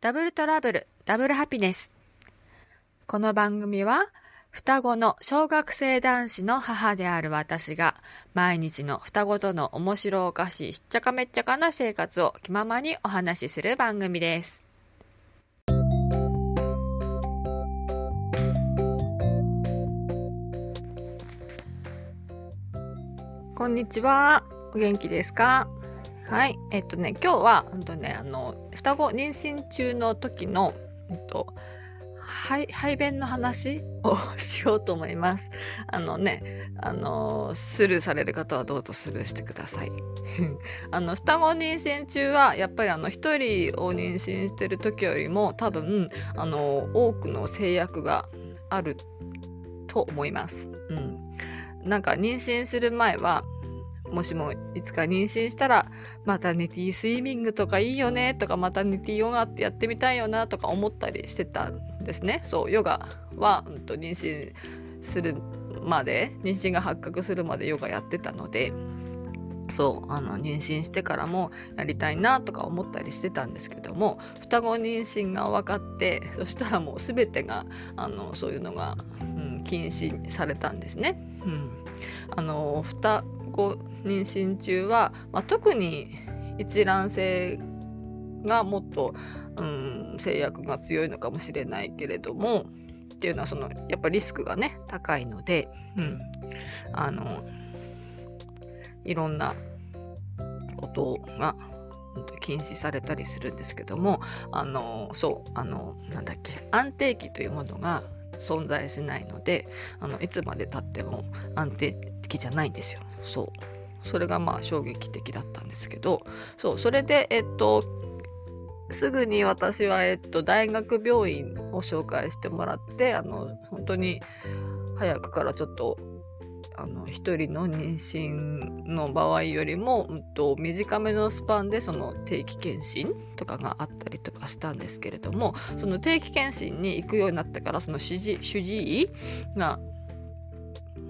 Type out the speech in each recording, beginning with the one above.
ダブルトラブル、ダブルハピネス。この番組は、双子の小学生男子の母である私が、毎日の双子との面白おかしいしっちゃかめっちゃかな生活を気ままにお話しする番組です。こんにちは。お元気ですか？はい。えっとね、今日は、本当ね、あの、双子妊娠中の時の、えっと、排便の話をしようと思います。あのね、あの、スルーされる方はどうぞスルーしてください。あの、双子妊娠中は、やっぱりあの、一人を妊娠してる時よりも、多分、あの、多くの制約があると思います。うん。なんか妊娠する前は、もしもいつか妊娠したら、マタニティスイミングとかいいよねとか、マタニティヨガってやってみたいよなとか思ったりしてたんですね。そう、ヨガは、うんと、妊娠するまで、妊娠が発覚するまでヨガやってたので、そうあの妊娠してからもやりたいなとか思ったりしてたんですけども双子妊娠が分かってそしたらもう全てがあのそういうのが、うん、禁止されたんですね。うん、あの双子妊娠中は、まあ、特に一卵性がもっと、うん、制約が強いのかもしれないけれどもっていうのはそのやっぱリスクがね高いので、うん、あのいろんなことが禁止されたりするんですけどもあのそうあのなんだっけ安定期というものが存在しないのであのいつまでたっても安定期じゃないんですよ。そうそれがまあ衝撃的だったんですけどそうそれでえっとすぐに私は、えっと、大学病院を紹介してもらってあの本当に早くからちょっとあの一人の妊娠の場合よりも、うんと、短めのスパンでその定期検診とかがあったりとかしたんですけれどもその定期検診に行くようになってからその主治主治医が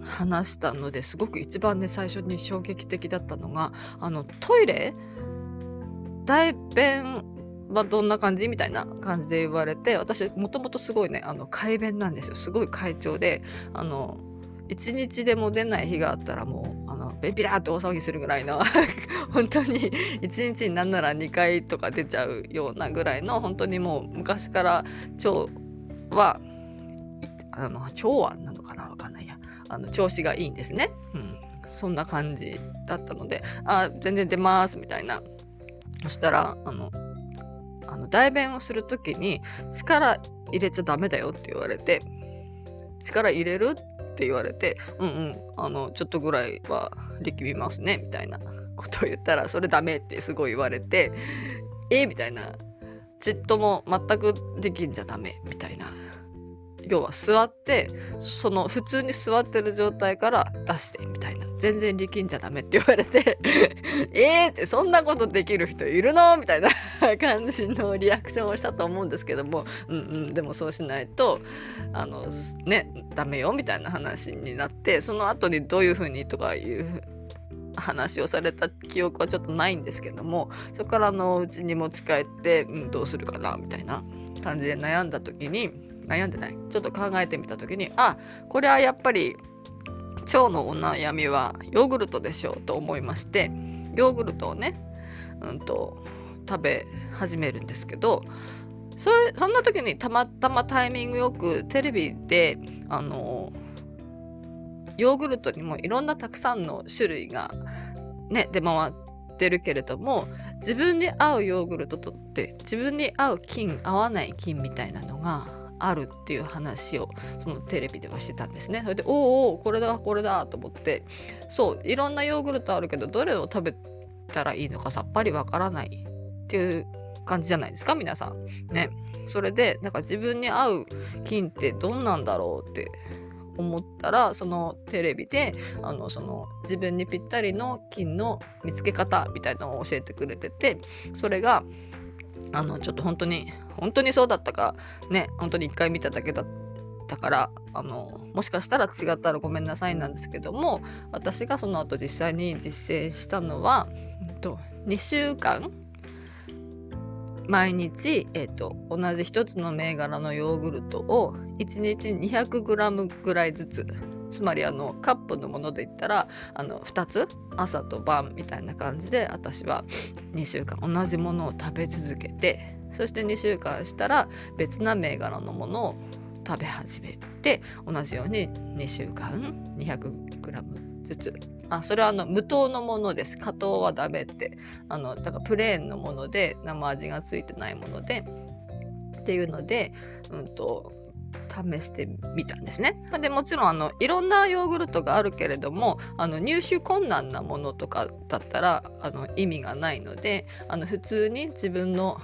話したのですごく一番ね最初に衝撃的だったのがあのトイレ？大便はどんな感じ？みたいな感じで言われて私もともとすごいねあの快便なんですよ。すごい快調であの1日でも出ない日があったらもうあの便秘だって大騒ぎするぐらいの 本当に1日になんなら2回とか出ちゃうようなぐらいの本当にもう昔から腸はあの腸はあの調子がいいんですね。うん、そんな感じだったので「あ全然出ます」みたいな。そしたらあのあの代弁をする時に力入れちゃダメだよって言われて力入れる？って言われてうんうんあのちょっとぐらいは力みますねみたいなことを言ったらそれダメってすごい言われてえ？みたいなちっとも全くできんじゃダメみたいな要は座ってその普通に座ってる状態から出してみたいな。全然力んじゃダメって言われて えーってそんなことできる人いるの？みたいな感じのリアクションをしたと思うんですけども。うんうんでもそうしないとあのねダメよみたいな話になってその後にどういうふうにとかいう話をされた記憶はちょっとないんですけどもそこからのうちに持ち帰って、うん、どうするかなみたいな感じで悩んだ時に悩んでない。ちょっと考えてみた時にあこれはやっぱり腸のお悩みはヨーグルトでしょうと思いましてヨーグルトをね、うんと、食べ始めるんですけどそそんな時にたまたまタイミングよくテレビであのヨーグルトにもいろんなたくさんの種類がね出回ってるけれども自分に合うヨーグルトとって自分に合う菌合わない菌みたいなのがあるっていう話をそのテレビではしてたんですね。それでおおこれだこれだと思ってそういろんなヨーグルトあるけどどれを食べたらいいのかさっぱりわからないっていう感じじゃないですか皆さん。ね。それでなんか自分に合う菌ってどんなんだろうって思ったらそのテレビであのその自分にぴったりの菌の見つけ方みたいなのを教えてくれててそれがあのちょっと本当に本当にそうだったかね本当に1回見ただけだっだからあのもしかしたら違ったらごめんなさいなんですけども私がその後実際に実践したのは、えっと、2週間毎日、えーと、同じ1つの銘柄のヨーグルトを1日 200g ぐらいずつつまりあのカップのもので言ったらあの2つ朝と晩みたいな感じで私は 2週間同じものを食べ続けてそして2週間したら別な銘柄のものを食べ始めて同じように2週間 200g ずつ。あそれはあの無糖のものです。加糖はダメってあのだからプレーンのもので生味がついてないものでっていうので、うんと、試してみたんですね。でもちろんあのいろんなヨーグルトがあるけれどもあの入手困難なものとかだったらあの意味がないのであの普通に自分の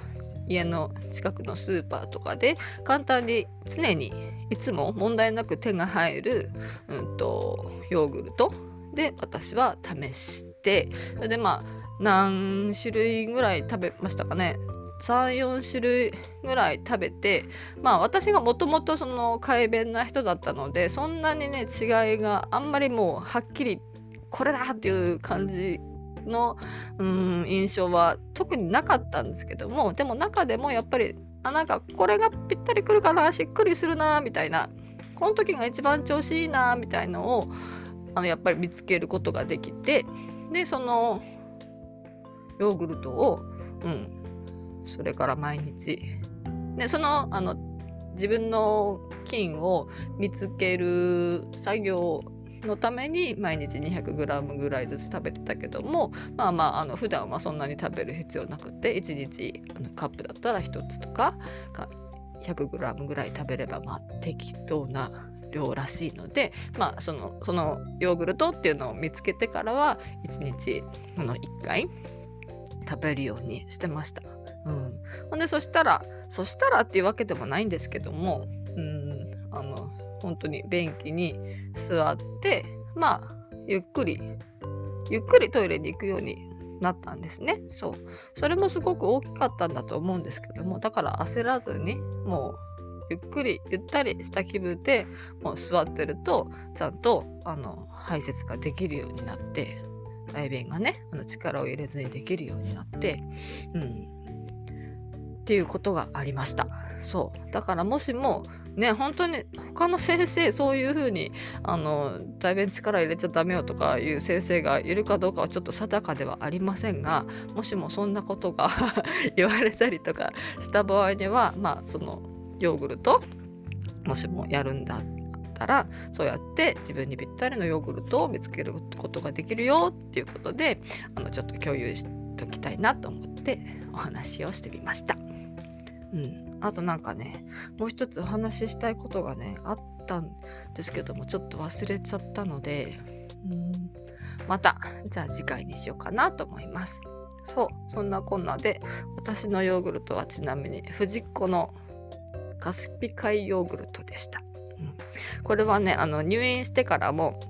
家の近くのスーパーとかで簡単に常にいつも問題なく手が入る、うんと、ヨーグルトで私は試してそれでまあ何種類ぐらい食べましたかね34種類ぐらい食べてまあ私がもともとその快便な人だったのでそんなにね違いがあんまりもうはっきりこれだっていう感じのうん印象は特になかったんですけどもでも中でもやっぱりあなんかこれがぴったりくるかなしっくりするなみたいなこの時が一番調子いいなみたいのをあのやっぱり見つけることができてでそのヨーグルトを、うん、それから毎日でそのあの自分の菌を見つける作業のために毎日 200g ぐらいずつ食べてたけどもまあまああの普段はそんなに食べる必要なくて1日あのカップだったら1つとか 100g ぐらい食べればまあ適当な量らしいのでまあそのそのヨーグルトっていうのを見つけてからは1日この1回食べるようにしてました。うん、ほんでそしたらそしたらっていうわけでもないんですけども、うん、あの本当に便器に座ってまあゆっくりゆっくりトイレに行くようになったんですね。そう。それもすごく大きかったんだと思うんですけどもだから焦らずにもうゆっくりゆったりした気分でもう座ってるとちゃんとあの排泄ができるようになって大便がねあの力を入れずにできるようになってうん。っていうことがありましたそうだからもしもね本当に他の先生そういう風にあの大便力入れちゃダメよとかいう先生がいるかどうかはちょっと定かではありませんがもしもそんなことが 言われたりとかした場合にはまあそのヨーグルトもしもやるんだったらそうやって自分にぴったりのヨーグルトを見つけることができるよっていうことであのちょっと共有しておきたいなと思ってお話をしてみました。うん、あとなんかねもう一つお話ししたいことがねあったんですけどもちょっと忘れちゃったので、うん、またじゃあ次回にしようかなと思います。そうそんなこんなで私のヨーグルトはちなみに藤子のカスピ海ヨーグルトでした、うん、これはねあの入院してからも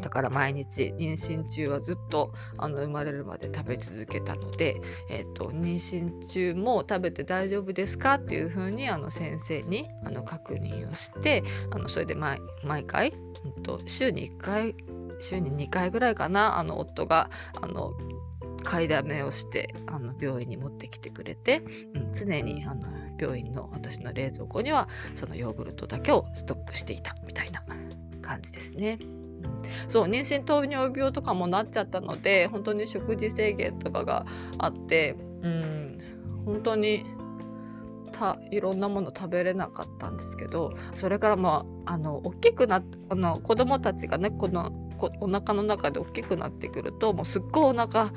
だから毎日妊娠中はずっとあの生まれるまで食べ続けたので、えーと、妊娠中も食べて大丈夫ですかっていうふうにあの先生にあの確認をしてあのそれで毎回、うんと、週に1回週に2回ぐらいかなあの夫があの買いだめをしてあの病院に持ってきてくれて、うん、常にあの病院の私の冷蔵庫にはそのヨーグルトだけをストックしていたみたいな感じですね。そう妊娠糖尿病とかもなっちゃったので本当に食事制限とかがあってうん本当にたいろんなもの食べれなかったんですけどそれからまああの大きくなっあの子供たちがねこのこお腹の中で大きくなってくるともうすっごいお腹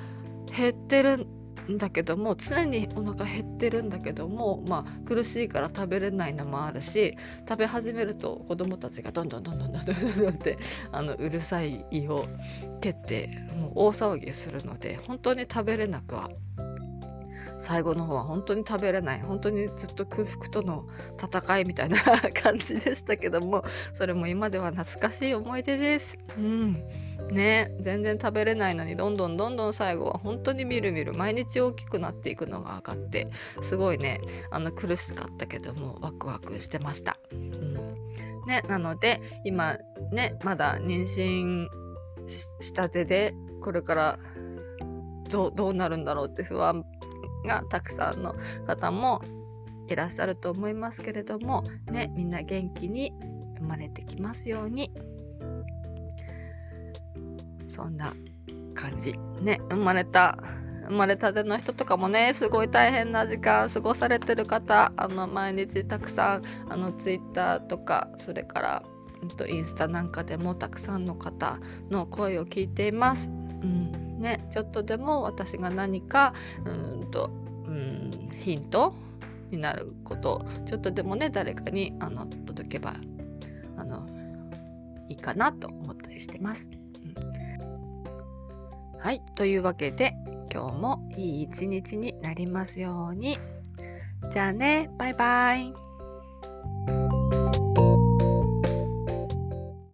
減ってるだけども常にお腹減ってるんだけども、まあ、苦しいから食べれないのもあるし食べ始めると子供たちがどんどんどんどんどんどんどんって あのうるさい胃を蹴ってもう大騒ぎするので本当に食べれなくは最後の方は本当に食べれない本当にずっと空腹との戦いみたいな 感じでしたけどもそれも今では懐かしい思い出です。うんね全然食べれないのにどんどんどんどん最後は本当にみるみる毎日大きくなっていくのが分かってすごいねあの苦しかったけどもワクワクしてました。うんね、なので今ねまだ妊娠したてでこれからどどうなるんだろうって不安がたくさんの方もいらっしゃると思いますけれどもねみんな元気に生まれてきますようにそんな感じね生まれた生まれたての人とかもねすごい大変な時間過ごされてる方あの毎日たくさんあのツイッターとかそれから、インスタなんかでもたくさんの方の声を聞いています。ね、ちょっとでも私が何かうんと、うん、ヒントになることちょっとでもね誰かにあの届けばあのいいかなと思ったりしてます。うん、はいというわけで今日もいい一日になりますように。じゃあね、バイバイ。